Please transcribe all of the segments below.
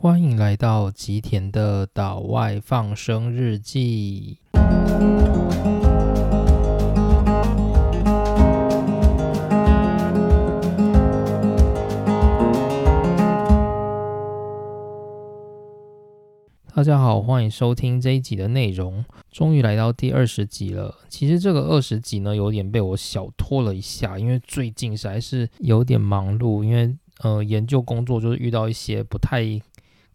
欢迎来到吉田的岛外放生日记。大家好，欢迎收听这一集的内容。终于来到第二十集了。其实这个二十集呢，有点被我小拖了一下，因为最近实在是有点忙碌，因为呃研究工作就是遇到一些不太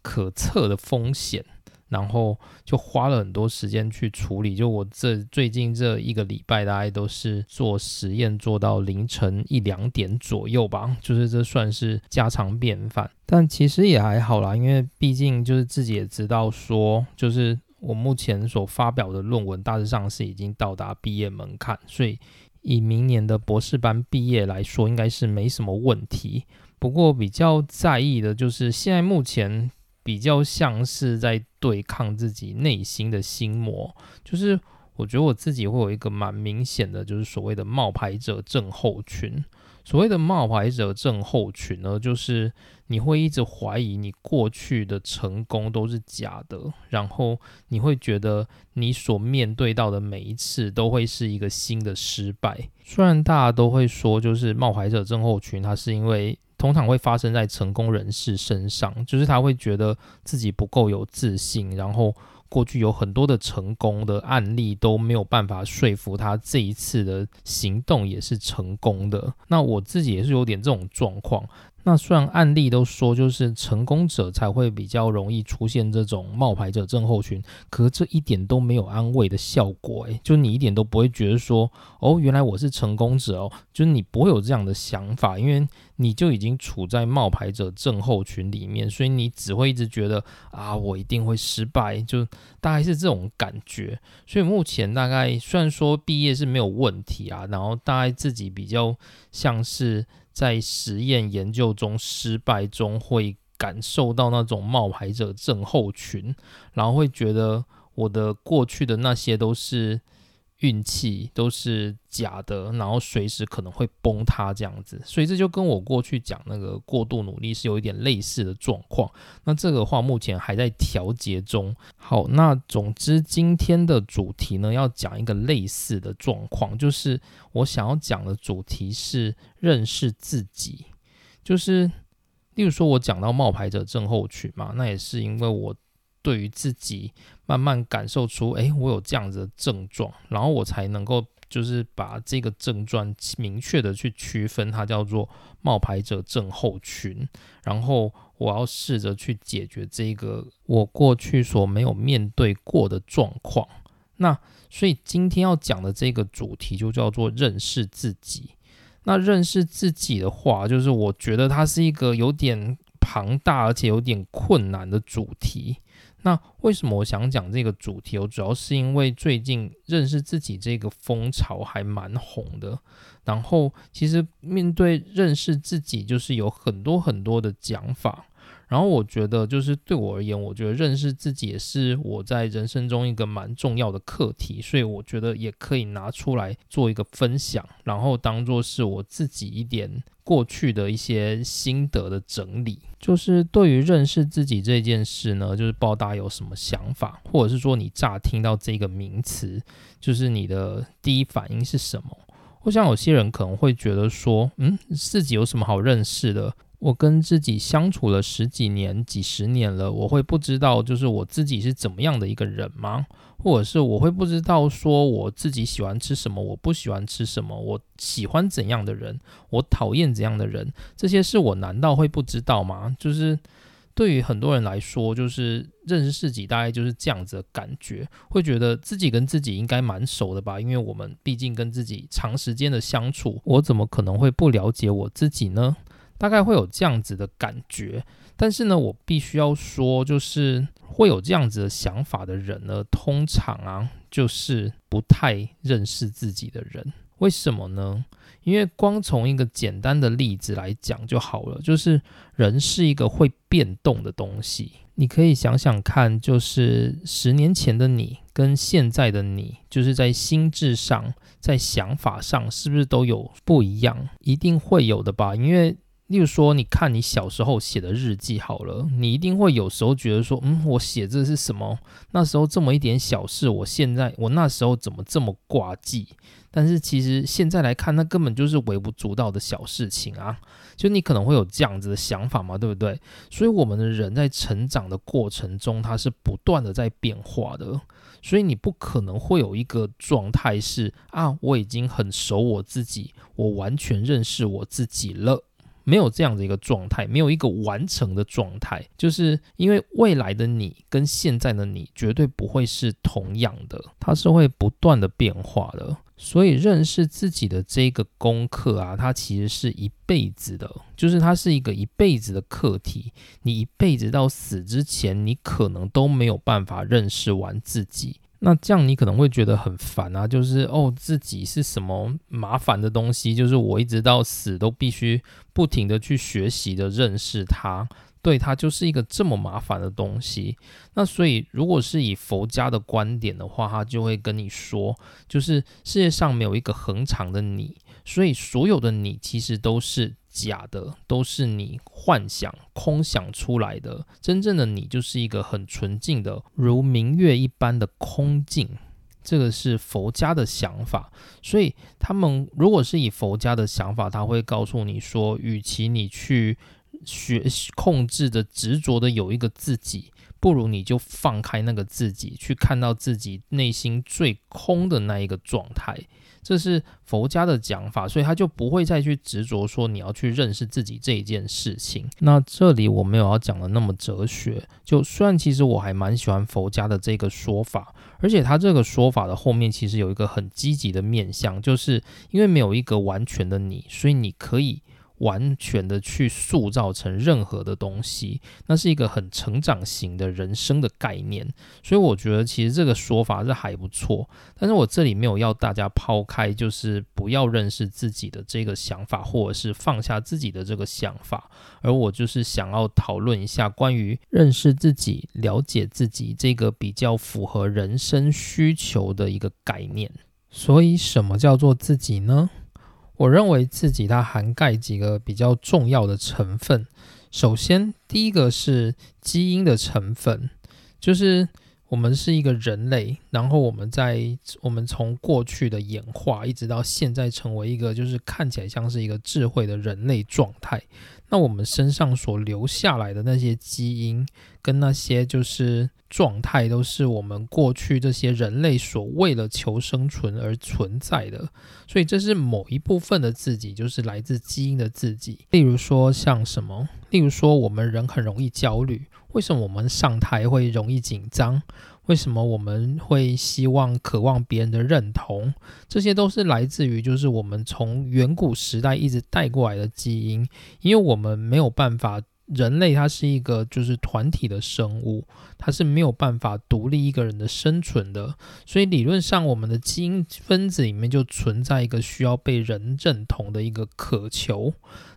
可测的风险，然后就花了很多时间去处理。就我这最近这一个礼拜，大概都是做实验做到凌晨一两点左右吧，就是这算是家常便饭。但其实也还好啦，因为毕竟就是自己也知道说，就是我目前所发表的论文大致上是已经到达毕业门槛，所以以明年的博士班毕业来说，应该是没什么问题。不过比较在意的就是现在目前比较像是在对抗自己内心的心魔，就是我觉得我自己会有一个蛮明显的，就是所谓的冒牌者症候群。所谓的冒牌者症候群呢，就是你会一直怀疑你过去的成功都是假的，然后你会觉得你所面对到的每一次都会是一个新的失败。虽然大家都会说，就是冒牌者症候群，它是因为通常会发生在成功人士身上，就是他会觉得自己不够有自信，然后。过去有很多的成功的案例都没有办法说服他这一次的行动也是成功的。那我自己也是有点这种状况。那虽然案例都说就是成功者才会比较容易出现这种冒牌者症候群，可是这一点都没有安慰的效果。诶，就你一点都不会觉得说，哦，原来我是成功者哦，就是你不会有这样的想法，因为你就已经处在冒牌者症候群里面，所以你只会一直觉得啊，我一定会失败，就大概是这种感觉。所以目前大概虽然说毕业是没有问题啊，然后大概自己比较像是。在实验研究中失败中，会感受到那种冒牌者症候群，然后会觉得我的过去的那些都是。运气都是假的，然后随时可能会崩塌这样子，所以这就跟我过去讲那个过度努力是有一点类似的状况。那这个话目前还在调节中。好，那总之今天的主题呢，要讲一个类似的状况，就是我想要讲的主题是认识自己。就是例如说，我讲到冒牌者症候群嘛，那也是因为我。对于自己慢慢感受出，哎，我有这样子的症状，然后我才能够就是把这个症状明确的去区分，它叫做冒牌者症候群，然后我要试着去解决这个我过去所没有面对过的状况。那所以今天要讲的这个主题就叫做认识自己。那认识自己的话，就是我觉得它是一个有点庞大而且有点困难的主题。那为什么我想讲这个主题？我主要是因为最近认识自己这个风潮还蛮红的。然后其实面对认识自己，就是有很多很多的讲法。然后我觉得，就是对我而言，我觉得认识自己也是我在人生中一个蛮重要的课题。所以我觉得也可以拿出来做一个分享，然后当做是我自己一点。过去的一些心得的整理，就是对于认识自己这件事呢，就是不知道大家有什么想法，或者是说你乍听到这个名词，就是你的第一反应是什么？我想有些人可能会觉得说，嗯，自己有什么好认识的？我跟自己相处了十几年、几十年了，我会不知道就是我自己是怎么样的一个人吗？或者是我会不知道说我自己喜欢吃什么，我不喜欢吃什么，我喜欢怎样的人，我讨厌怎样的人，这些事我难道会不知道吗？就是对于很多人来说，就是认识自己大概就是这样子的感觉，会觉得自己跟自己应该蛮熟的吧？因为我们毕竟跟自己长时间的相处，我怎么可能会不了解我自己呢？大概会有这样子的感觉，但是呢，我必须要说，就是会有这样子的想法的人呢，通常啊，就是不太认识自己的人。为什么呢？因为光从一个简单的例子来讲就好了，就是人是一个会变动的东西。你可以想想看，就是十年前的你跟现在的你，就是在心智上、在想法上，是不是都有不一样？一定会有的吧，因为。例如说，你看你小时候写的日记好了，你一定会有时候觉得说，嗯，我写这是什么？那时候这么一点小事，我现在我那时候怎么这么挂记？但是其实现在来看，那根本就是微不足道的小事情啊！就你可能会有这样子的想法嘛，对不对？所以我们的人在成长的过程中，它是不断的在变化的，所以你不可能会有一个状态是啊，我已经很熟我自己，我完全认识我自己了。没有这样的一个状态，没有一个完成的状态，就是因为未来的你跟现在的你绝对不会是同样的，它是会不断的变化的。所以认识自己的这个功课啊，它其实是一辈子的，就是它是一个一辈子的课题。你一辈子到死之前，你可能都没有办法认识完自己。那这样你可能会觉得很烦啊，就是哦，自己是什么麻烦的东西，就是我一直到死都必须不停的去学习的认识它，对它就是一个这么麻烦的东西。那所以如果是以佛家的观点的话，他就会跟你说，就是世界上没有一个恒常的你，所以所有的你其实都是。假的都是你幻想、空想出来的，真正的你就是一个很纯净的，如明月一般的空境。这个是佛家的想法，所以他们如果是以佛家的想法，他会告诉你说，与其你去学控制的、执着的有一个自己，不如你就放开那个自己，去看到自己内心最空的那一个状态。这是佛家的讲法，所以他就不会再去执着说你要去认识自己这一件事情。那这里我没有要讲的那么哲学，就虽然其实我还蛮喜欢佛家的这个说法，而且他这个说法的后面其实有一个很积极的面向，就是因为没有一个完全的你，所以你可以。完全的去塑造成任何的东西，那是一个很成长型的人生的概念，所以我觉得其实这个说法是还不错。但是我这里没有要大家抛开，就是不要认识自己的这个想法，或者是放下自己的这个想法，而我就是想要讨论一下关于认识自己、了解自己这个比较符合人生需求的一个概念。所以，什么叫做自己呢？我认为自己它涵盖几个比较重要的成分。首先，第一个是基因的成分，就是我们是一个人类，然后我们在我们从过去的演化，一直到现在成为一个就是看起来像是一个智慧的人类状态。那我们身上所留下来的那些基因，跟那些就是状态，都是我们过去这些人类所为了求生存而存在的。所以这是某一部分的自己，就是来自基因的自己。例如说像什么？例如说我们人很容易焦虑，为什么我们上台会容易紧张？为什么我们会希望、渴望别人的认同？这些都是来自于，就是我们从远古时代一直带过来的基因。因为我们没有办法，人类它是一个就是团体的生物，它是没有办法独立一个人的生存的。所以理论上，我们的基因分子里面就存在一个需要被人认同的一个渴求。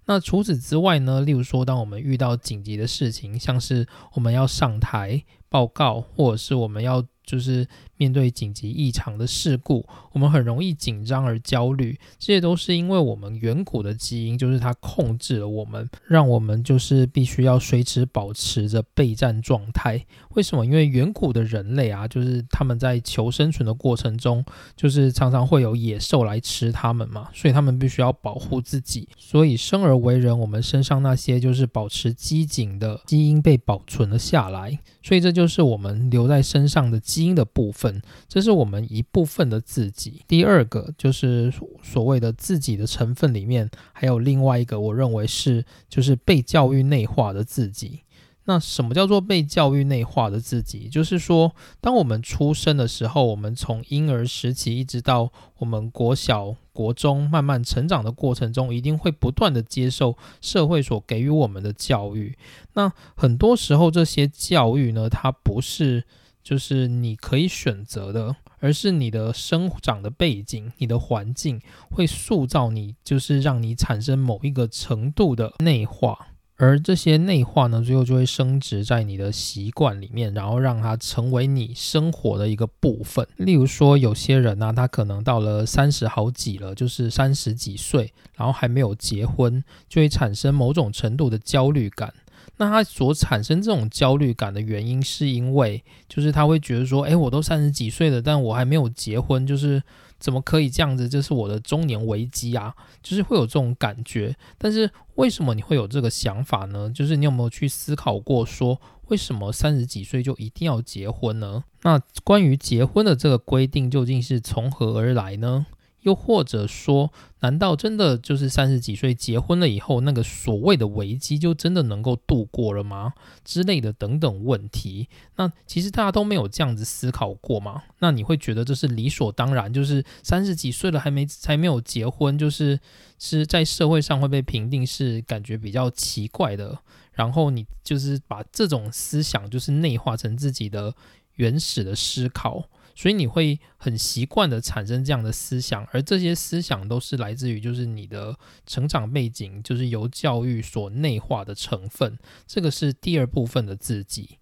那除此之外呢？例如说，当我们遇到紧急的事情，像是我们要上台报告，或者是我们要就是。面对紧急异常的事故，我们很容易紧张而焦虑，这些都是因为我们远古的基因，就是它控制了我们，让我们就是必须要随时保持着备战状态。为什么？因为远古的人类啊，就是他们在求生存的过程中，就是常常会有野兽来吃他们嘛，所以他们必须要保护自己。所以生而为人，我们身上那些就是保持机警的基因被保存了下来，所以这就是我们留在身上的基因的部分。这是我们一部分的自己。第二个就是所谓的自己的成分里面，还有另外一个，我认为是就是被教育内化的自己。那什么叫做被教育内化的自己？就是说，当我们出生的时候，我们从婴儿时期一直到我们国小、国中慢慢成长的过程中，一定会不断的接受社会所给予我们的教育。那很多时候，这些教育呢，它不是。就是你可以选择的，而是你的生长的背景、你的环境会塑造你，就是让你产生某一个程度的内化。而这些内化呢，最后就会升值在你的习惯里面，然后让它成为你生活的一个部分。例如说，有些人呢，他可能到了三十好几了，就是三十几岁，然后还没有结婚，就会产生某种程度的焦虑感。那他所产生这种焦虑感的原因，是因为就是他会觉得说，哎，我都三十几岁了，但我还没有结婚，就是怎么可以这样子？这是我的中年危机啊，就是会有这种感觉。但是为什么你会有这个想法呢？就是你有没有去思考过，说为什么三十几岁就一定要结婚呢？那关于结婚的这个规定究竟是从何而来呢？又或者说，难道真的就是三十几岁结婚了以后，那个所谓的危机就真的能够度过了吗？之类的等等问题，那其实大家都没有这样子思考过吗？那你会觉得这是理所当然，就是三十几岁了还没才没有结婚，就是是在社会上会被评定是感觉比较奇怪的。然后你就是把这种思想就是内化成自己的原始的思考。所以你会很习惯的产生这样的思想，而这些思想都是来自于就是你的成长背景，就是由教育所内化的成分。这个是第二部分的自己。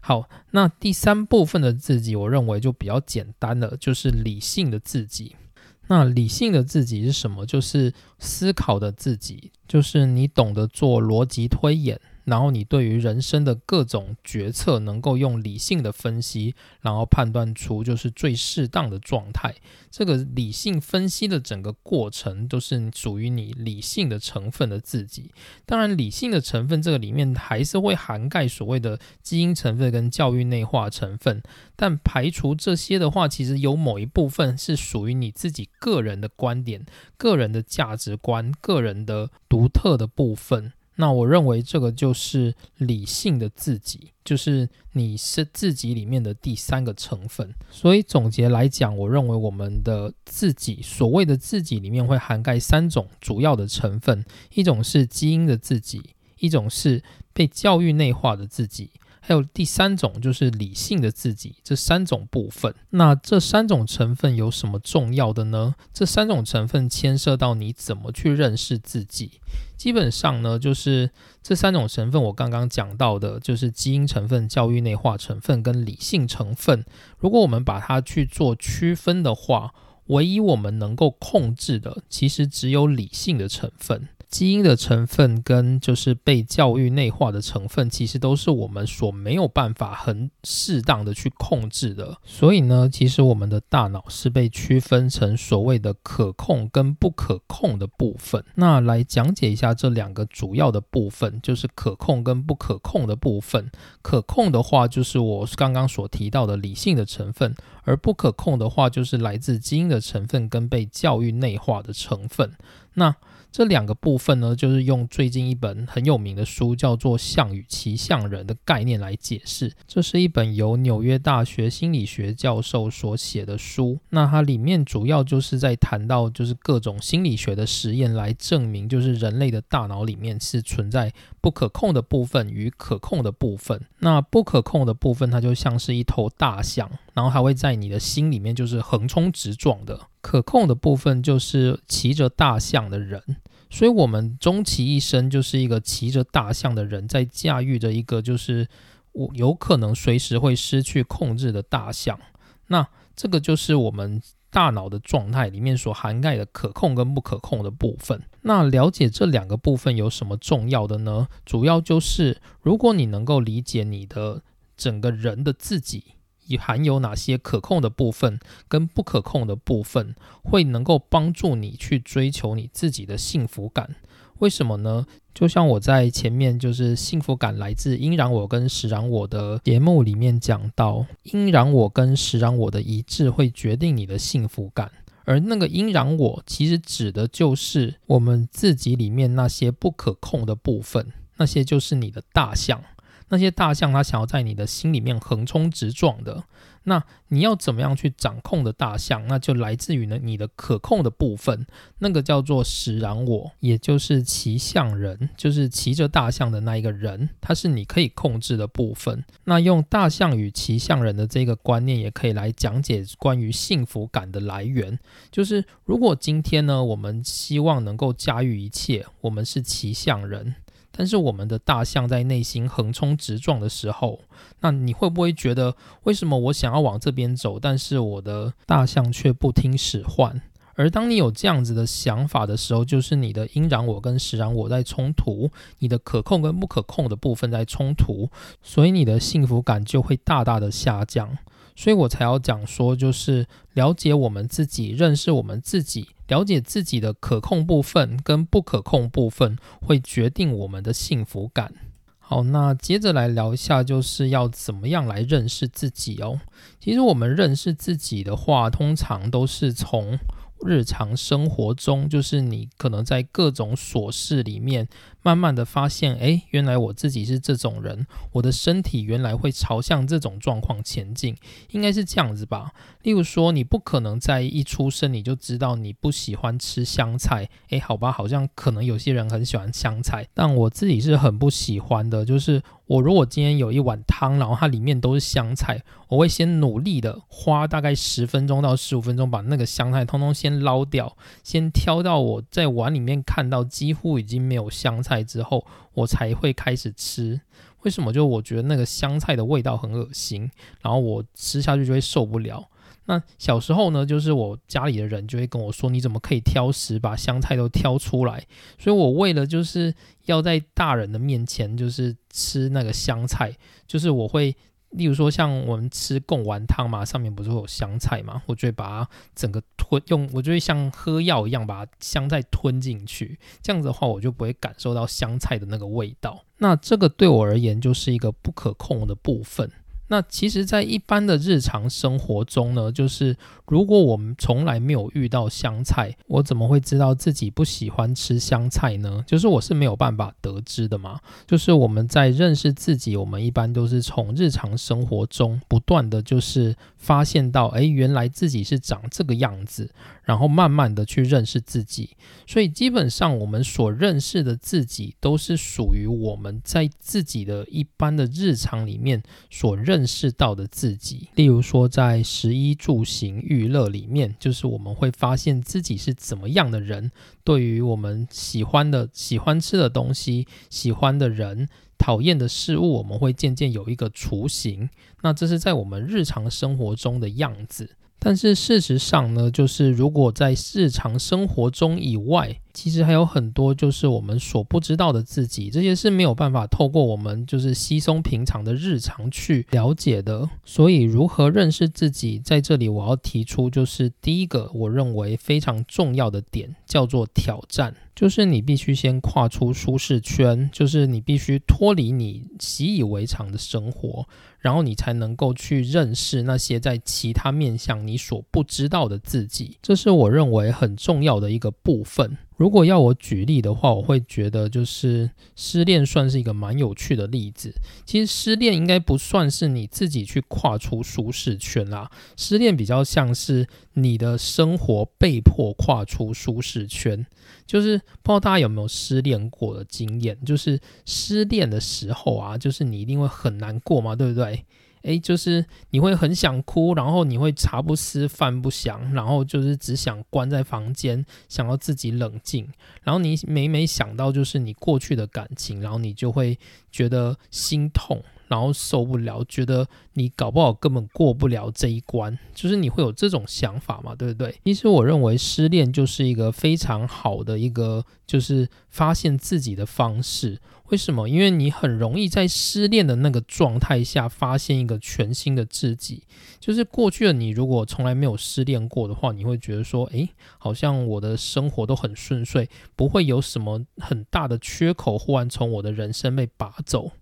好，那第三部分的自己，我认为就比较简单了，就是理性的自己。那理性的自己是什么？就是思考的自己，就是你懂得做逻辑推演。然后你对于人生的各种决策，能够用理性的分析，然后判断出就是最适当的状态。这个理性分析的整个过程，都是属于你理性的成分的自己。当然，理性的成分这个里面还是会涵盖所谓的基因成分跟教育内化成分。但排除这些的话，其实有某一部分是属于你自己个人的观点、个人的价值观、个人的独特的部分。那我认为这个就是理性的自己，就是你是自己里面的第三个成分。所以总结来讲，我认为我们的自己，所谓的自己里面会涵盖三种主要的成分：一种是基因的自己，一种是被教育内化的自己。还有第三种就是理性的自己，这三种部分。那这三种成分有什么重要的呢？这三种成分牵涉到你怎么去认识自己。基本上呢，就是这三种成分，我刚刚讲到的，就是基因成分、教育内化成分跟理性成分。如果我们把它去做区分的话，唯一我们能够控制的，其实只有理性的成分。基因的成分跟就是被教育内化的成分，其实都是我们所没有办法很适当的去控制的。所以呢，其实我们的大脑是被区分成所谓的可控跟不可控的部分。那来讲解一下这两个主要的部分，就是可控跟不可控的部分。可控的话，就是我刚刚所提到的理性的成分；而不可控的话，就是来自基因的成分跟被教育内化的成分。那这两个部分呢，就是用最近一本很有名的书，叫做《象与骑象人》的概念来解释。这是一本由纽约大学心理学教授所写的书。那它里面主要就是在谈到，就是各种心理学的实验来证明，就是人类的大脑里面是存在不可控的部分与可控的部分。那不可控的部分，它就像是一头大象，然后它会在你的心里面就是横冲直撞的。可控的部分就是骑着大象的人，所以我们终其一生就是一个骑着大象的人，在驾驭着一个就是我有可能随时会失去控制的大象。那这个就是我们大脑的状态里面所涵盖的可控跟不可控的部分。那了解这两个部分有什么重要的呢？主要就是如果你能够理解你的整个人的自己。你含有哪些可控的部分跟不可控的部分，会能够帮助你去追求你自己的幸福感？为什么呢？就像我在前面就是幸福感来自阴然我跟实然我的节目里面讲到，阴然我跟实然我的一致会决定你的幸福感，而那个阴然我其实指的就是我们自己里面那些不可控的部分，那些就是你的大象。那些大象，它想要在你的心里面横冲直撞的，那你要怎么样去掌控的大象，那就来自于呢你的可控的部分，那个叫做使然我，也就是骑象人，就是骑着大象的那一个人，它是你可以控制的部分。那用大象与骑象人的这个观念，也可以来讲解关于幸福感的来源，就是如果今天呢，我们希望能够驾驭一切，我们是骑象人。但是我们的大象在内心横冲直撞的时候，那你会不会觉得，为什么我想要往这边走，但是我的大象却不听使唤？而当你有这样子的想法的时候，就是你的阴然我跟实然我在冲突，你的可控跟不可控的部分在冲突，所以你的幸福感就会大大的下降。所以我才要讲说，就是了解我们自己，认识我们自己，了解自己的可控部分跟不可控部分，会决定我们的幸福感。好，那接着来聊一下，就是要怎么样来认识自己哦。其实我们认识自己的话，通常都是从。日常生活中，就是你可能在各种琐事里面，慢慢的发现，哎，原来我自己是这种人，我的身体原来会朝向这种状况前进，应该是这样子吧。例如说，你不可能在一出生你就知道你不喜欢吃香菜，哎，好吧，好像可能有些人很喜欢香菜，但我自己是很不喜欢的，就是。我如果今天有一碗汤，然后它里面都是香菜，我会先努力的花大概十分钟到十五分钟，把那个香菜通通先捞掉，先挑到我在碗里面看到几乎已经没有香菜之后，我才会开始吃。为什么？就我觉得那个香菜的味道很恶心，然后我吃下去就会受不了。那小时候呢，就是我家里的人就会跟我说：“你怎么可以挑食，把香菜都挑出来？”所以，我为了就是要在大人的面前就是吃那个香菜，就是我会，例如说像我们吃贡丸汤嘛，上面不是会有香菜嘛，我就会把它整个吞用，我就会像喝药一样把香菜吞进去。这样子的话，我就不会感受到香菜的那个味道。那这个对我而言就是一个不可控的部分。那其实，在一般的日常生活中呢，就是如果我们从来没有遇到香菜，我怎么会知道自己不喜欢吃香菜呢？就是我是没有办法得知的嘛。就是我们在认识自己，我们一般都是从日常生活中不断的就是发现到，哎，原来自己是长这个样子。然后慢慢的去认识自己，所以基本上我们所认识的自己，都是属于我们在自己的一般的日常里面所认认识到的自己。例如说，在食衣住行娱乐里面，就是我们会发现自己是怎么样的人，对于我们喜欢的、喜欢吃的东西、喜欢的人、讨厌的事物，我们会渐渐有一个雏形。那这是在我们日常生活中的样子。但是事实上呢，就是如果在日常生活中以外，其实还有很多就是我们所不知道的自己，这些是没有办法透过我们就是稀松平常的日常去了解的。所以，如何认识自己，在这里我要提出就是第一个我认为非常重要的点，叫做挑战，就是你必须先跨出舒适圈，就是你必须脱离你习以为常的生活。然后你才能够去认识那些在其他面向你所不知道的自己，这是我认为很重要的一个部分。如果要我举例的话，我会觉得就是失恋算是一个蛮有趣的例子。其实失恋应该不算是你自己去跨出舒适圈啦，失恋比较像是你的生活被迫跨出舒适圈。就是不知道大家有没有失恋过的经验？就是失恋的时候啊，就是你一定会很难过嘛，对不对？诶，就是你会很想哭，然后你会茶不思饭不想，然后就是只想关在房间，想要自己冷静。然后你每每想到就是你过去的感情，然后你就会觉得心痛。然后受不了，觉得你搞不好根本过不了这一关，就是你会有这种想法嘛，对不对？其实我认为失恋就是一个非常好的一个，就是发现自己的方式。为什么？因为你很容易在失恋的那个状态下发现一个全新的自己。就是过去的你，如果从来没有失恋过的话，你会觉得说，诶，好像我的生活都很顺遂，不会有什么很大的缺口忽然从我的人生被拔走。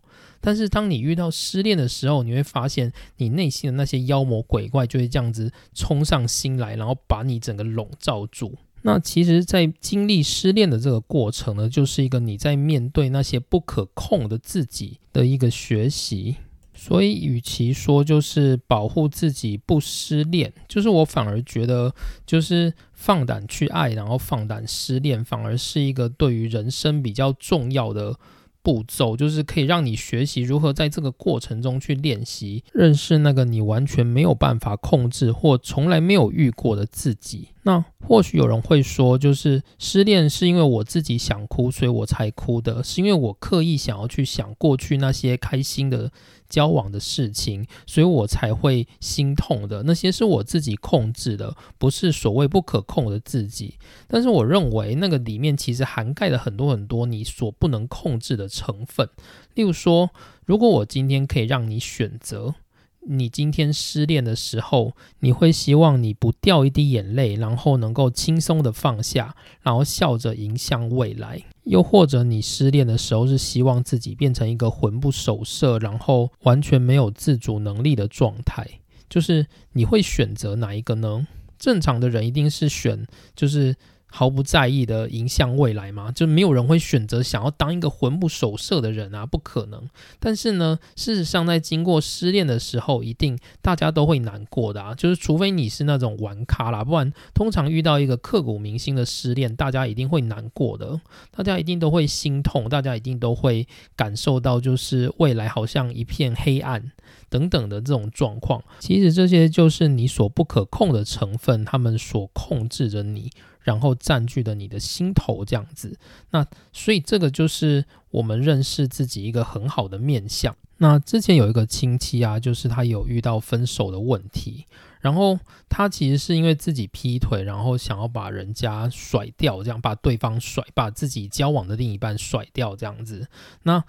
但是当你遇到失恋的时候，你会发现你内心的那些妖魔鬼怪就会这样子冲上心来，然后把你整个笼罩住。那其实，在经历失恋的这个过程呢，就是一个你在面对那些不可控的自己的一个学习。所以，与其说就是保护自己不失恋，就是我反而觉得，就是放胆去爱，然后放胆失恋，反而是一个对于人生比较重要的。步骤，就是可以让你学习如何在这个过程中去练习认识那个你完全没有办法控制或从来没有遇过的自己。那或许有人会说，就是失恋是因为我自己想哭，所以我才哭的，是因为我刻意想要去想过去那些开心的交往的事情，所以我才会心痛的。那些是我自己控制的，不是所谓不可控的自己。但是我认为那个里面其实涵盖了很多很多你所不能控制的成分。例如说，如果我今天可以让你选择。你今天失恋的时候，你会希望你不掉一滴眼泪，然后能够轻松的放下，然后笑着迎向未来；又或者你失恋的时候是希望自己变成一个魂不守舍，然后完全没有自主能力的状态，就是你会选择哪一个呢？正常的人一定是选，就是。毫不在意的迎向未来吗？就没有人会选择想要当一个魂不守舍的人啊，不可能。但是呢，事实上在经过失恋的时候，一定大家都会难过的啊。就是除非你是那种玩咖啦，不然通常遇到一个刻骨铭心的失恋，大家一定会难过的，大家一定都会心痛，大家一定都会感受到就是未来好像一片黑暗等等的这种状况。其实这些就是你所不可控的成分，他们所控制着你。然后占据了你的心头，这样子。那所以这个就是我们认识自己一个很好的面相。那之前有一个亲戚啊，就是他有遇到分手的问题，然后他其实是因为自己劈腿，然后想要把人家甩掉，这样把对方甩，把自己交往的另一半甩掉，这样子。那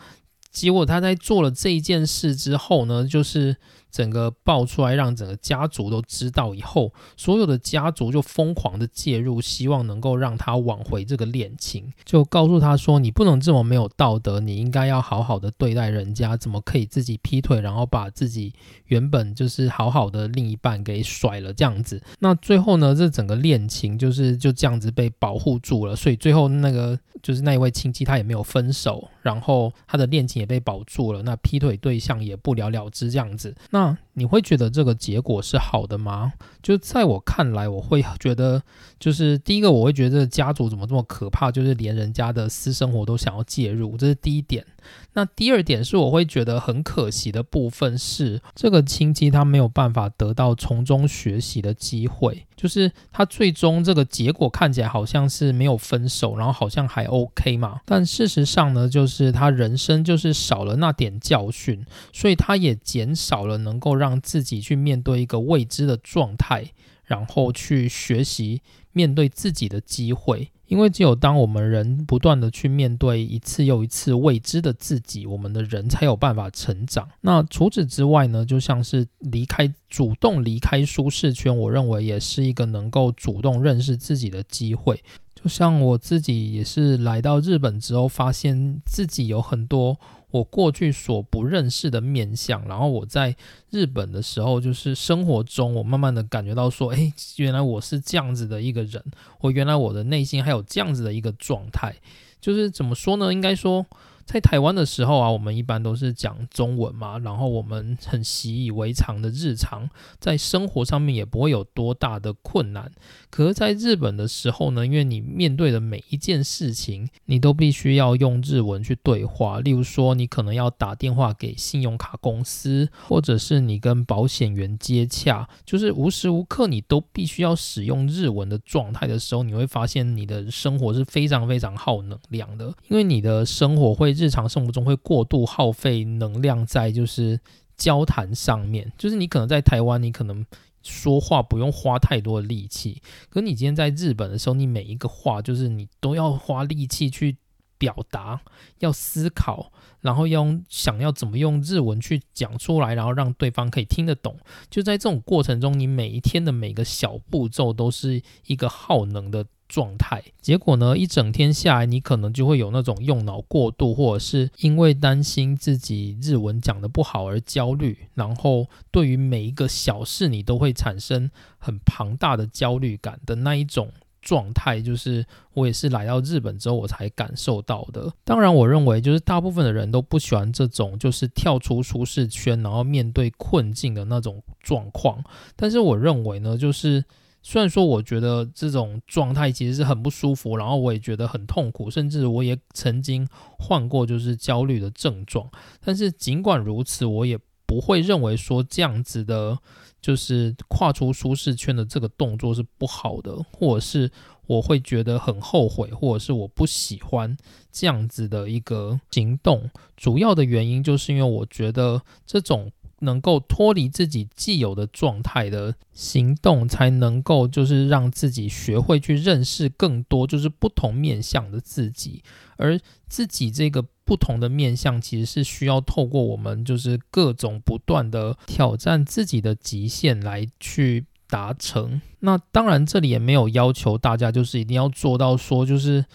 结果他在做了这一件事之后呢，就是。整个爆出来，让整个家族都知道以后，所有的家族就疯狂的介入，希望能够让他挽回这个恋情，就告诉他说：“你不能这么没有道德，你应该要好好的对待人家，怎么可以自己劈腿，然后把自己原本就是好好的另一半给甩了这样子？”那最后呢，这整个恋情就是就这样子被保护住了，所以最后那个就是那一位亲戚他也没有分手，然后他的恋情也被保住了，那劈腿对象也不了了之这样子。那你会觉得这个结果是好的吗？就在我看来，我会觉得，就是第一个，我会觉得家族怎么这么可怕，就是连人家的私生活都想要介入，这是第一点。那第二点是，我会觉得很可惜的部分是，这个亲戚他没有办法得到从中学习的机会，就是他最终这个结果看起来好像是没有分手，然后好像还 OK 嘛，但事实上呢，就是他人生就是少了那点教训，所以他也减少了能够让自己去面对一个未知的状态，然后去学习面对自己的机会。因为只有当我们人不断的去面对一次又一次未知的自己，我们的人才有办法成长。那除此之外呢，就像是离开、主动离开舒适圈，我认为也是一个能够主动认识自己的机会。就像我自己也是来到日本之后，发现自己有很多。我过去所不认识的面相，然后我在日本的时候，就是生活中，我慢慢的感觉到说，诶，原来我是这样子的一个人，我原来我的内心还有这样子的一个状态，就是怎么说呢？应该说。在台湾的时候啊，我们一般都是讲中文嘛，然后我们很习以为常的日常，在生活上面也不会有多大的困难。可是在日本的时候呢，因为你面对的每一件事情，你都必须要用日文去对话。例如说，你可能要打电话给信用卡公司，或者是你跟保险员接洽，就是无时无刻你都必须要使用日文的状态的时候，你会发现你的生活是非常非常耗能量的，因为你的生活会。日常生活中会过度耗费能量在就是交谈上面，就是你可能在台湾，你可能说话不用花太多的力气，可你今天在日本的时候，你每一个话就是你都要花力气去表达，要思考，然后用想要怎么用日文去讲出来，然后让对方可以听得懂。就在这种过程中，你每一天的每个小步骤都是一个耗能的。状态，结果呢？一整天下来，你可能就会有那种用脑过度，或者是因为担心自己日文讲的不好而焦虑，然后对于每一个小事，你都会产生很庞大的焦虑感的那一种状态，就是我也是来到日本之后我才感受到的。当然，我认为就是大部分的人都不喜欢这种就是跳出舒适圈，然后面对困境的那种状况。但是我认为呢，就是。虽然说我觉得这种状态其实是很不舒服，然后我也觉得很痛苦，甚至我也曾经患过就是焦虑的症状。但是尽管如此，我也不会认为说这样子的，就是跨出舒适圈的这个动作是不好的，或者是我会觉得很后悔，或者是我不喜欢这样子的一个行动。主要的原因就是因为我觉得这种。能够脱离自己既有的状态的行动，才能够就是让自己学会去认识更多就是不同面向的自己，而自己这个不同的面向，其实是需要透过我们就是各种不断的挑战自己的极限来去达成。那当然，这里也没有要求大家就是一定要做到说就是。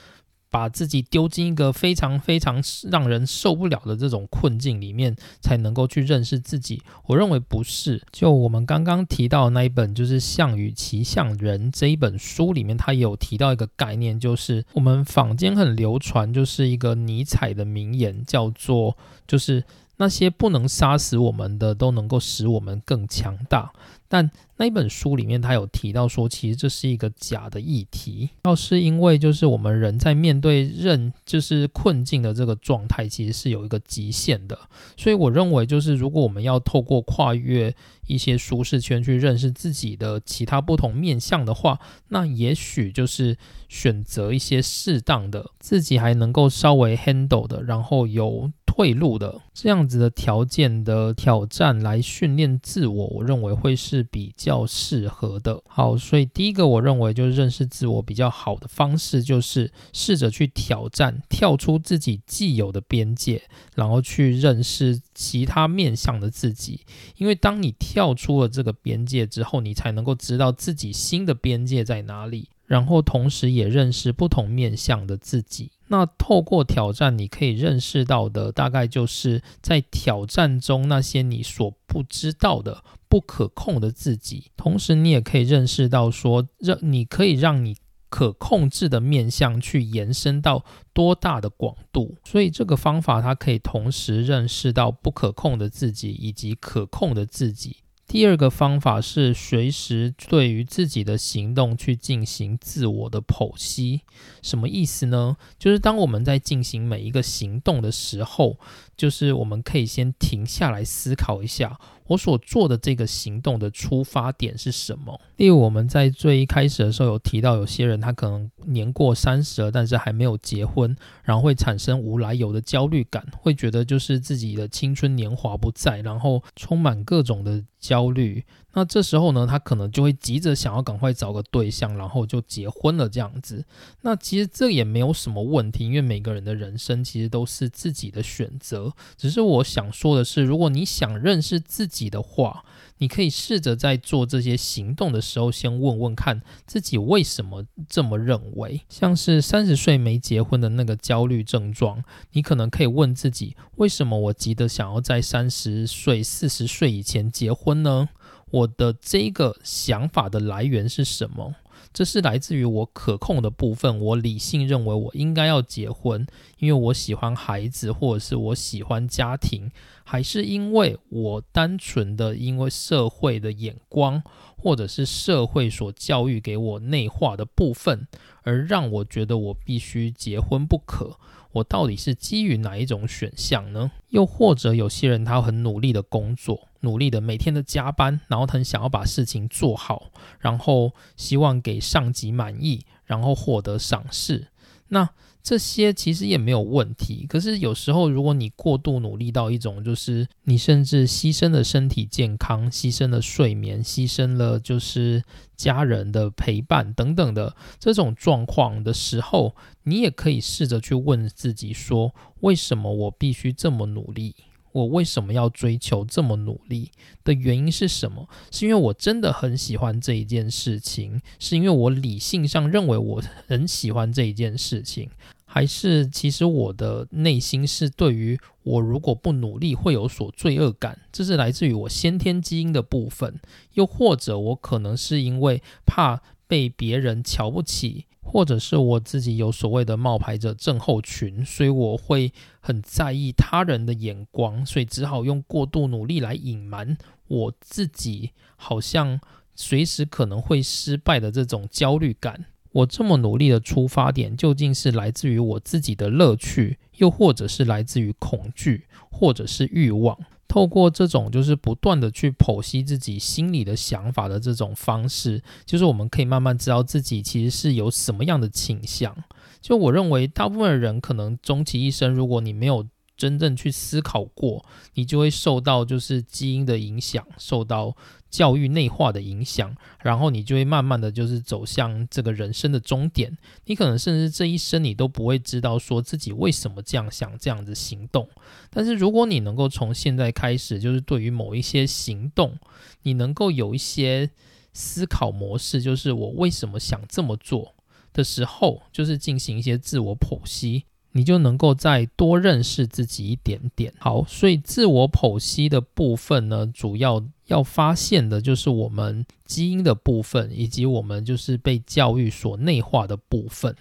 把自己丢进一个非常非常让人受不了的这种困境里面，才能够去认识自己。我认为不是。就我们刚刚提到的那一本，就是《项羽骑象人》这一本书里面，它有提到一个概念，就是我们坊间很流传，就是一个尼采的名言，叫做“就是那些不能杀死我们的，都能够使我们更强大”。但那本书里面，他有提到说，其实这是一个假的议题。要是因为就是我们人在面对认就是困境的这个状态，其实是有一个极限的。所以我认为，就是如果我们要透过跨越一些舒适圈去认识自己的其他不同面向的话，那也许就是选择一些适当的自己还能够稍微 handle 的，然后有。退路的这样子的条件的挑战来训练自我，我认为会是比较适合的。好，所以第一个我认为就是认识自我比较好的方式，就是试着去挑战，跳出自己既有的边界，然后去认识其他面向的自己。因为当你跳出了这个边界之后，你才能够知道自己新的边界在哪里，然后同时也认识不同面向的自己。那透过挑战，你可以认识到的，大概就是在挑战中那些你所不知道的、不可控的自己。同时，你也可以认识到，说让你可以让你可控制的面向去延伸到多大的广度。所以，这个方法它可以同时认识到不可控的自己以及可控的自己。第二个方法是随时对于自己的行动去进行自我的剖析，什么意思呢？就是当我们在进行每一个行动的时候，就是我们可以先停下来思考一下。我所做的这个行动的出发点是什么？例如我们在最一开始的时候有提到，有些人他可能年过三十了，但是还没有结婚，然后会产生无来由的焦虑感，会觉得就是自己的青春年华不在，然后充满各种的焦虑。那这时候呢，他可能就会急着想要赶快找个对象，然后就结婚了这样子。那其实这也没有什么问题，因为每个人的人生其实都是自己的选择。只是我想说的是，如果你想认识自己的话，你可以试着在做这些行动的时候，先问问看自己为什么这么认为。像是三十岁没结婚的那个焦虑症状，你可能可以问自己：为什么我急得想要在三十岁、四十岁以前结婚呢？我的这个想法的来源是什么？这是来自于我可控的部分。我理性认为我应该要结婚，因为我喜欢孩子，或者是我喜欢家庭，还是因为我单纯的因为社会的眼光，或者是社会所教育给我内化的部分，而让我觉得我必须结婚不可。我到底是基于哪一种选项呢？又或者有些人他很努力的工作，努力的每天的加班，然后很想要把事情做好，然后希望给上级满意，然后获得赏识。那这些其实也没有问题，可是有时候如果你过度努力到一种，就是你甚至牺牲了身体健康，牺牲了睡眠，牺牲了就是家人的陪伴等等的这种状况的时候，你也可以试着去问自己说：为什么我必须这么努力？我为什么要追求这么努力的原因是什么？是因为我真的很喜欢这一件事情，是因为我理性上认为我很喜欢这一件事情，还是其实我的内心是对于我如果不努力会有所罪恶感，这是来自于我先天基因的部分，又或者我可能是因为怕被别人瞧不起。或者是我自己有所谓的冒牌者症候群，所以我会很在意他人的眼光，所以只好用过度努力来隐瞒我自己，好像随时可能会失败的这种焦虑感。我这么努力的出发点，究竟是来自于我自己的乐趣，又或者是来自于恐惧，或者是欲望？透过这种就是不断的去剖析自己心里的想法的这种方式，就是我们可以慢慢知道自己其实是有什么样的倾向。就我认为，大部分人可能终其一生，如果你没有真正去思考过，你就会受到就是基因的影响，受到教育内化的影响，然后你就会慢慢的就是走向这个人生的终点。你可能甚至这一生你都不会知道说自己为什么这样想，这样子行动。但是如果你能够从现在开始，就是对于某一些行动，你能够有一些思考模式，就是我为什么想这么做的时候，就是进行一些自我剖析。你就能够再多认识自己一点点。好，所以自我剖析的部分呢，主要要发现的就是我们基因的部分，以及我们就是被教育所内化的部分。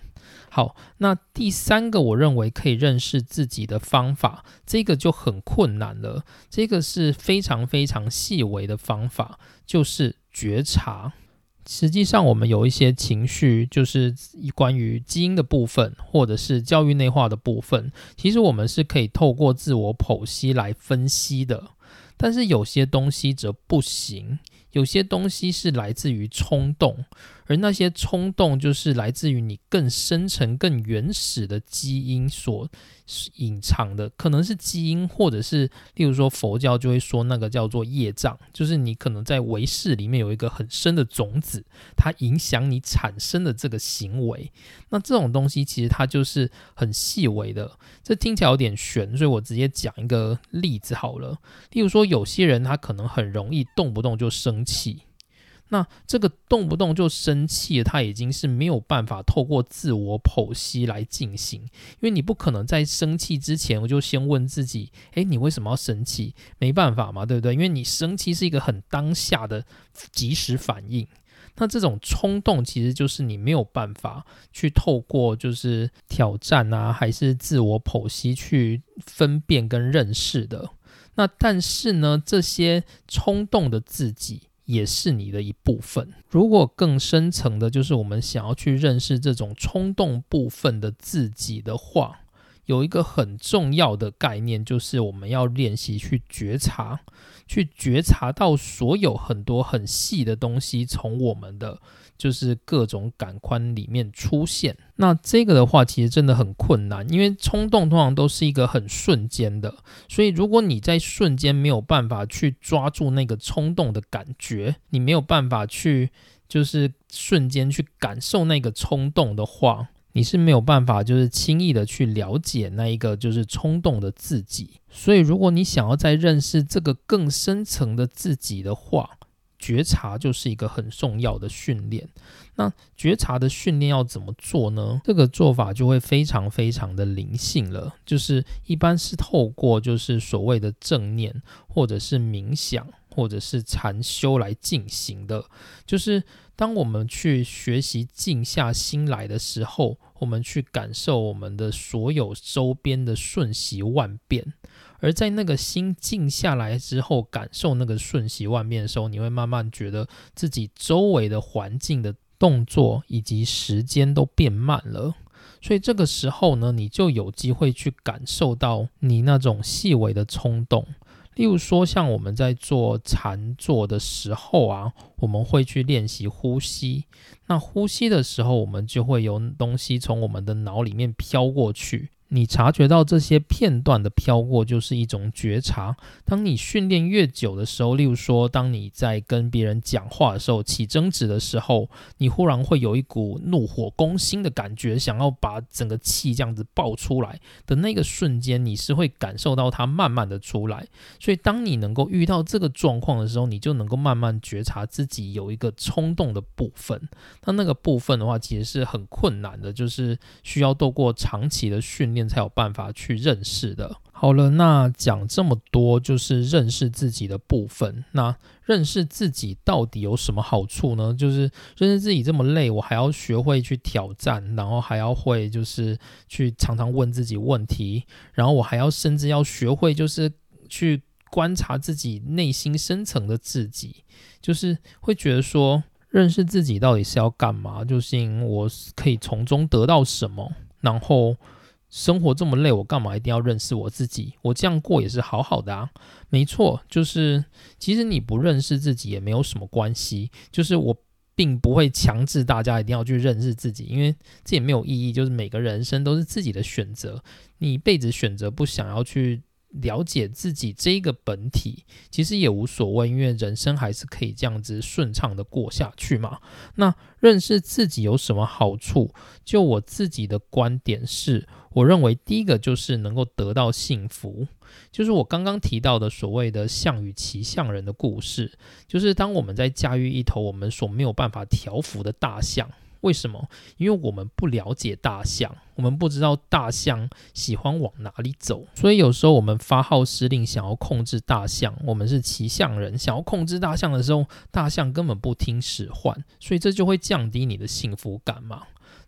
好，那第三个我认为可以认识自己的方法，这个就很困难了。这个是非常非常细微的方法，就是觉察。实际上，我们有一些情绪，就是关于基因的部分，或者是教育内化的部分。其实我们是可以透过自我剖析来分析的，但是有些东西则不行。有些东西是来自于冲动，而那些冲动就是来自于你更深层、更原始的基因所隐藏的，可能是基因，或者是例如说佛教就会说那个叫做业障，就是你可能在唯识里面有一个很深的种子，它影响你产生的这个行为。那这种东西其实它就是很细微的，这听起来有点玄，所以我直接讲一个例子好了。例如说，有些人他可能很容易动不动就。生气，那这个动不动就生气，他已经是没有办法透过自我剖析来进行，因为你不可能在生气之前，我就先问自己，诶，你为什么要生气？没办法嘛，对不对？因为你生气是一个很当下的即时反应，那这种冲动其实就是你没有办法去透过就是挑战啊，还是自我剖析去分辨跟认识的。那但是呢，这些冲动的自己。也是你的一部分。如果更深层的，就是我们想要去认识这种冲动部分的自己的话，有一个很重要的概念，就是我们要练习去觉察，去觉察到所有很多很细的东西从我们的。就是各种感官里面出现，那这个的话其实真的很困难，因为冲动通常都是一个很瞬间的，所以如果你在瞬间没有办法去抓住那个冲动的感觉，你没有办法去就是瞬间去感受那个冲动的话，你是没有办法就是轻易的去了解那一个就是冲动的自己。所以如果你想要再认识这个更深层的自己的话，觉察就是一个很重要的训练。那觉察的训练要怎么做呢？这个做法就会非常非常的灵性了。就是一般是透过就是所谓的正念，或者是冥想，或者是禅修来进行的。就是当我们去学习静下心来的时候，我们去感受我们的所有周边的瞬息万变。而在那个心静下来之后，感受那个瞬息万变的时候，你会慢慢觉得自己周围的环境的动作以及时间都变慢了。所以这个时候呢，你就有机会去感受到你那种细微的冲动。例如说，像我们在做禅坐的时候啊，我们会去练习呼吸。那呼吸的时候，我们就会有东西从我们的脑里面飘过去。你察觉到这些片段的飘过，就是一种觉察。当你训练越久的时候，例如说，当你在跟别人讲话的时候起争执的时候，你忽然会有一股怒火攻心的感觉，想要把整个气这样子爆出来的那个瞬间，你是会感受到它慢慢的出来。所以，当你能够遇到这个状况的时候，你就能够慢慢觉察自己有一个冲动的部分。那那个部分的话，其实是很困难的，就是需要透过长期的训练。才有办法去认识的。好了，那讲这么多就是认识自己的部分。那认识自己到底有什么好处呢？就是认识自己这么累，我还要学会去挑战，然后还要会就是去常常问自己问题，然后我还要甚至要学会就是去观察自己内心深层的自己，就是会觉得说，认识自己到底是要干嘛？就是我可以从中得到什么？然后生活这么累，我干嘛一定要认识我自己？我这样过也是好好的啊。没错，就是其实你不认识自己也没有什么关系。就是我并不会强制大家一定要去认识自己，因为这也没有意义。就是每个人生都是自己的选择，你一辈子选择不想要去。了解自己这个本体，其实也无所谓，因为人生还是可以这样子顺畅的过下去嘛。那认识自己有什么好处？就我自己的观点是，我认为第一个就是能够得到幸福，就是我刚刚提到的所谓的象与骑象人的故事，就是当我们在驾驭一头我们所没有办法调服的大象。为什么？因为我们不了解大象，我们不知道大象喜欢往哪里走，所以有时候我们发号施令，想要控制大象。我们是骑象人，想要控制大象的时候，大象根本不听使唤，所以这就会降低你的幸福感嘛。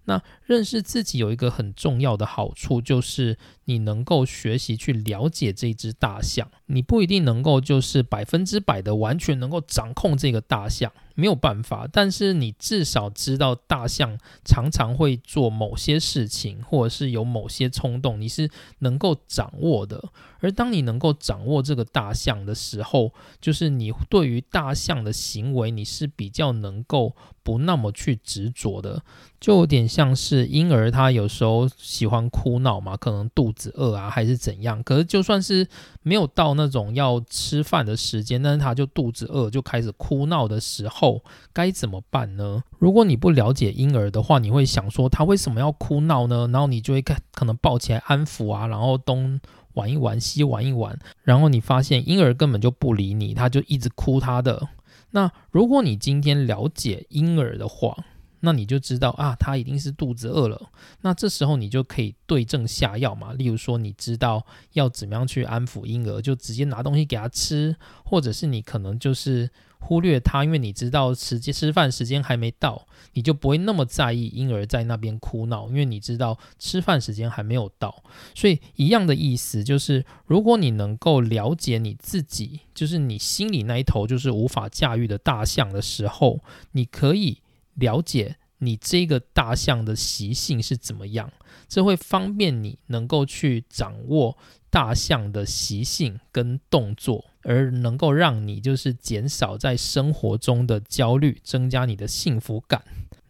那认识自己有一个很重要的好处，就是你能够学习去了解这只大象。你不一定能够就是百分之百的完全能够掌控这个大象。没有办法，但是你至少知道大象常常会做某些事情，或者是有某些冲动，你是能够掌握的。而当你能够掌握这个大象的时候，就是你对于大象的行为，你是比较能够不那么去执着的。就有点像是婴儿，他有时候喜欢哭闹嘛，可能肚子饿啊，还是怎样。可是就算是没有到那种要吃饭的时间，但是他就肚子饿，就开始哭闹的时候。后该怎么办呢？如果你不了解婴儿的话，你会想说他为什么要哭闹呢？然后你就会，可能抱起来安抚啊，然后东玩一玩，西玩一玩，然后你发现婴儿根本就不理你，他就一直哭他的。那如果你今天了解婴儿的话，那你就知道啊，他一定是肚子饿了。那这时候你就可以对症下药嘛。例如说，你知道要怎么样去安抚婴儿，就直接拿东西给他吃，或者是你可能就是忽略他，因为你知道时间吃饭时间还没到，你就不会那么在意婴儿在那边哭闹，因为你知道吃饭时间还没有到。所以一样的意思就是，如果你能够了解你自己，就是你心里那一头就是无法驾驭的大象的时候，你可以。了解你这个大象的习性是怎么样，这会方便你能够去掌握大象的习性跟动作，而能够让你就是减少在生活中的焦虑，增加你的幸福感。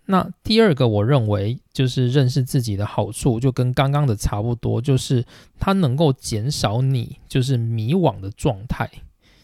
那第二个，我认为就是认识自己的好处，就跟刚刚的差不多，就是它能够减少你就是迷惘的状态，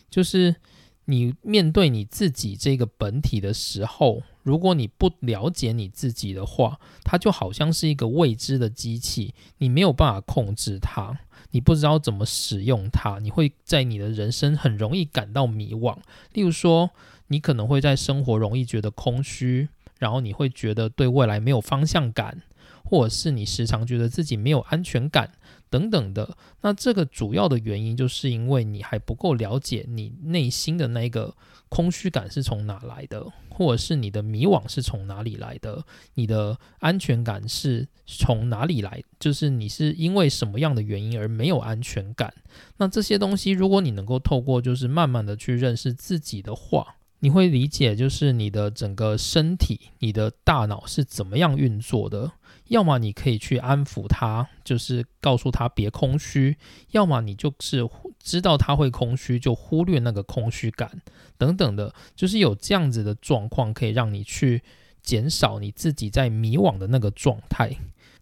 就是你面对你自己这个本体的时候。如果你不了解你自己的话，它就好像是一个未知的机器，你没有办法控制它，你不知道怎么使用它，你会在你的人生很容易感到迷惘。例如说，你可能会在生活容易觉得空虚，然后你会觉得对未来没有方向感，或者是你时常觉得自己没有安全感。等等的，那这个主要的原因就是因为你还不够了解你内心的那个空虚感是从哪来的，或者是你的迷惘是从哪里来的，你的安全感是从哪里来，就是你是因为什么样的原因而没有安全感。那这些东西，如果你能够透过就是慢慢的去认识自己的话，你会理解就是你的整个身体、你的大脑是怎么样运作的。要么你可以去安抚他，就是告诉他别空虚；要么你就是知道他会空虚，就忽略那个空虚感等等的，就是有这样子的状况，可以让你去减少你自己在迷惘的那个状态。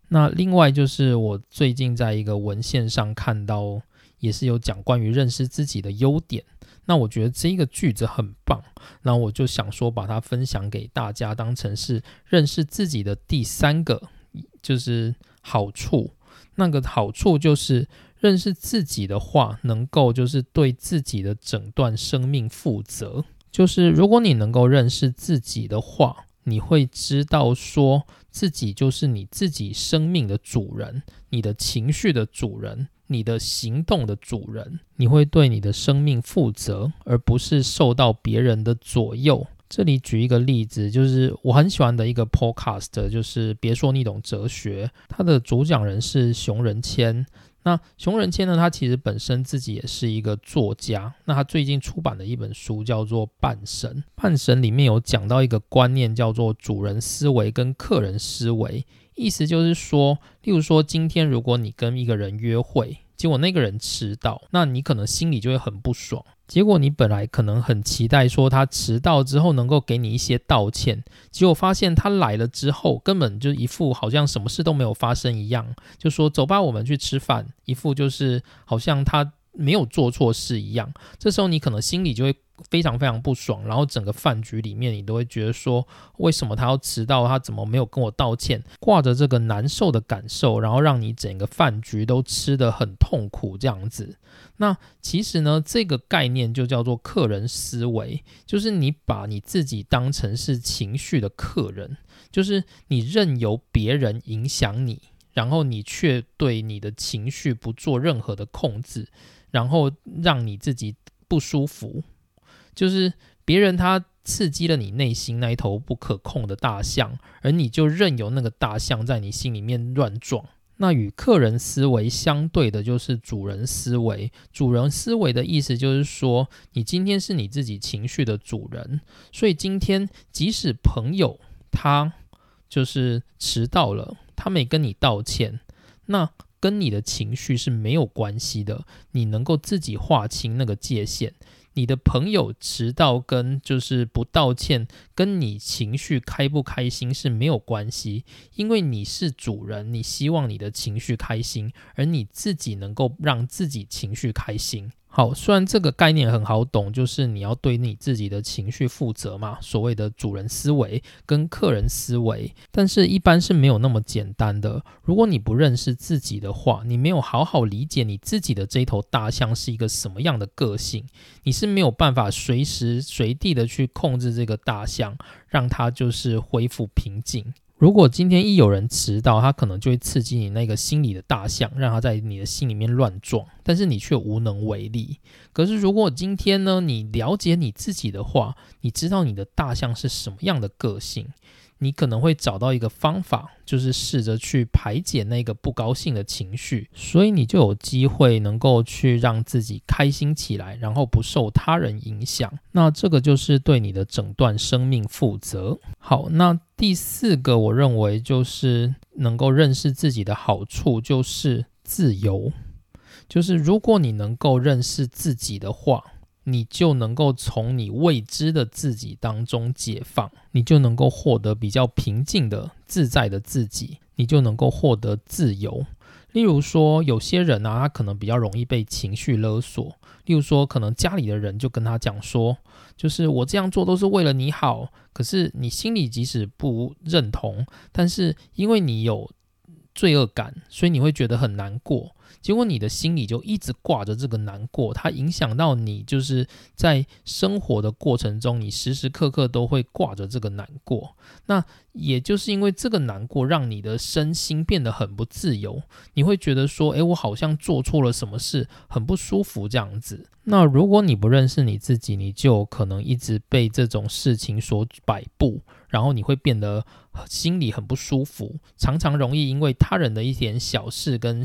那另外就是我最近在一个文献上看到，也是有讲关于认识自己的优点。那我觉得这个句子很棒，那我就想说把它分享给大家，当成是认识自己的第三个。就是好处，那个好处就是认识自己的话，能够就是对自己的整段生命负责。就是如果你能够认识自己的话，你会知道说自己就是你自己生命的主人，你的情绪的主人，你的行动的主人。你会对你的生命负责，而不是受到别人的左右。这里举一个例子，就是我很喜欢的一个 podcast，就是别说你懂哲学，它的主讲人是熊仁谦。那熊仁谦呢，他其实本身自己也是一个作家。那他最近出版的一本书叫做《半神》，《半神》里面有讲到一个观念，叫做主人思维跟客人思维。意思就是说，例如说，今天如果你跟一个人约会，结果那个人迟到，那你可能心里就会很不爽。结果你本来可能很期待说他迟到之后能够给你一些道歉，结果发现他来了之后根本就一副好像什么事都没有发生一样，就说走吧，我们去吃饭，一副就是好像他没有做错事一样。这时候你可能心里就会。非常非常不爽，然后整个饭局里面，你都会觉得说，为什么他要迟到？他怎么没有跟我道歉？挂着这个难受的感受，然后让你整个饭局都吃得很痛苦，这样子。那其实呢，这个概念就叫做客人思维，就是你把你自己当成是情绪的客人，就是你任由别人影响你，然后你却对你的情绪不做任何的控制，然后让你自己不舒服。就是别人他刺激了你内心那一头不可控的大象，而你就任由那个大象在你心里面乱撞。那与客人思维相对的就是主人思维。主人思维的意思就是说，你今天是你自己情绪的主人，所以今天即使朋友他就是迟到了，他没跟你道歉，那跟你的情绪是没有关系的。你能够自己划清那个界限。你的朋友迟到跟就是不道歉，跟你情绪开不开心是没有关系，因为你是主人，你希望你的情绪开心，而你自己能够让自己情绪开心。好，虽然这个概念很好懂，就是你要对你自己的情绪负责嘛，所谓的主人思维跟客人思维，但是一般是没有那么简单的。如果你不认识自己的话，你没有好好理解你自己的这头大象是一个什么样的个性，你是没有办法随时随地的去控制这个大象，让它就是恢复平静。如果今天一有人迟到，他可能就会刺激你那个心里的大象，让他在你的心里面乱撞，但是你却无能为力。可是如果今天呢，你了解你自己的话，你知道你的大象是什么样的个性。你可能会找到一个方法，就是试着去排解那个不高兴的情绪，所以你就有机会能够去让自己开心起来，然后不受他人影响。那这个就是对你的整段生命负责。好，那第四个，我认为就是能够认识自己的好处就是自由，就是如果你能够认识自己的话。你就能够从你未知的自己当中解放，你就能够获得比较平静的、自在的自己，你就能够获得自由。例如说，有些人啊，他可能比较容易被情绪勒索。例如说，可能家里的人就跟他讲说，就是我这样做都是为了你好，可是你心里即使不认同，但是因为你有罪恶感，所以你会觉得很难过。结果你的心里就一直挂着这个难过，它影响到你，就是在生活的过程中，你时时刻刻都会挂着这个难过。那也就是因为这个难过，让你的身心变得很不自由。你会觉得说，诶，我好像做错了什么事，很不舒服这样子。那如果你不认识你自己，你就可能一直被这种事情所摆布，然后你会变得心里很不舒服，常常容易因为他人的一点小事跟。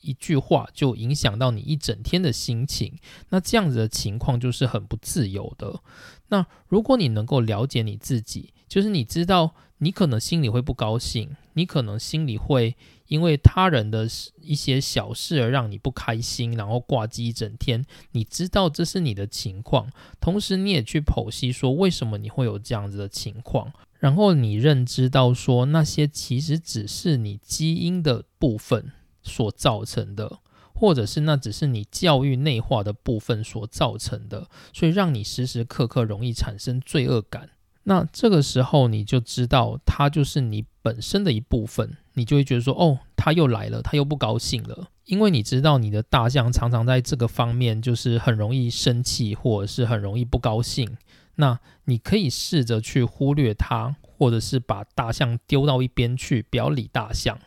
一句话就影响到你一整天的心情，那这样子的情况就是很不自由的。那如果你能够了解你自己，就是你知道你可能心里会不高兴，你可能心里会因为他人的一些小事而让你不开心，然后挂机一整天。你知道这是你的情况，同时你也去剖析说为什么你会有这样子的情况，然后你认知到说那些其实只是你基因的部分。所造成的，或者是那只是你教育内化的部分所造成的，所以让你时时刻刻容易产生罪恶感。那这个时候你就知道，它就是你本身的一部分，你就会觉得说，哦，他又来了，他又不高兴了。因为你知道你的大象常常在这个方面就是很容易生气，或者是很容易不高兴。那你可以试着去忽略它，或者是把大象丢到一边去，不要理大象。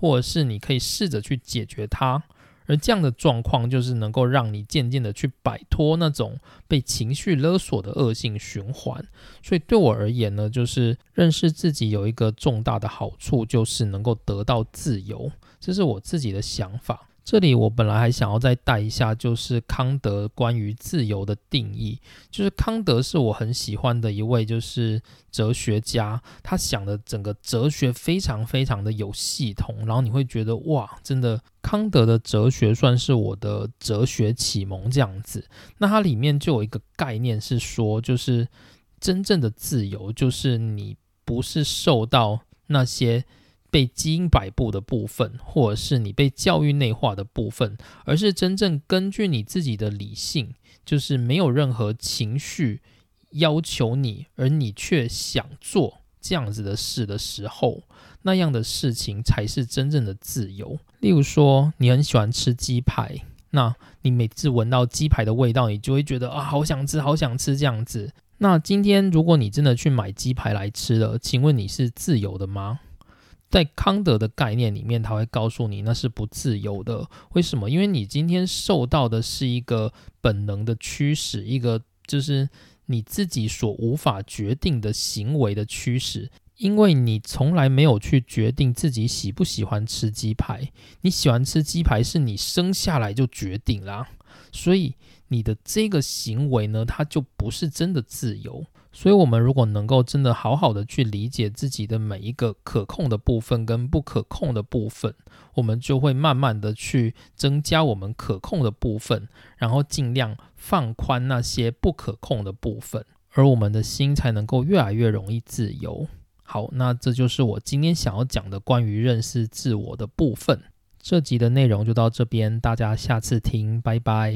或者是你可以试着去解决它，而这样的状况就是能够让你渐渐的去摆脱那种被情绪勒索的恶性循环。所以对我而言呢，就是认识自己有一个重大的好处，就是能够得到自由，这是我自己的想法。这里我本来还想要再带一下，就是康德关于自由的定义。就是康德是我很喜欢的一位，就是哲学家。他想的整个哲学非常非常的有系统，然后你会觉得哇，真的康德的哲学算是我的哲学启蒙这样子。那它里面就有一个概念是说，就是真正的自由，就是你不是受到那些。被基因摆布的部分，或者是你被教育内化的部分，而是真正根据你自己的理性，就是没有任何情绪要求你，而你却想做这样子的事的时候，那样的事情才是真正的自由。例如说，你很喜欢吃鸡排，那你每次闻到鸡排的味道，你就会觉得啊，好想吃，好想吃这样子。那今天如果你真的去买鸡排来吃了，请问你是自由的吗？在康德的概念里面，他会告诉你那是不自由的。为什么？因为你今天受到的是一个本能的驱使，一个就是你自己所无法决定的行为的驱使。因为你从来没有去决定自己喜不喜欢吃鸡排，你喜欢吃鸡排是你生下来就决定啦，所以你的这个行为呢，它就不是真的自由。所以，我们如果能够真的好好的去理解自己的每一个可控的部分跟不可控的部分，我们就会慢慢的去增加我们可控的部分，然后尽量放宽那些不可控的部分，而我们的心才能够越来越容易自由。好，那这就是我今天想要讲的关于认识自我的部分。这集的内容就到这边，大家下次听，拜拜。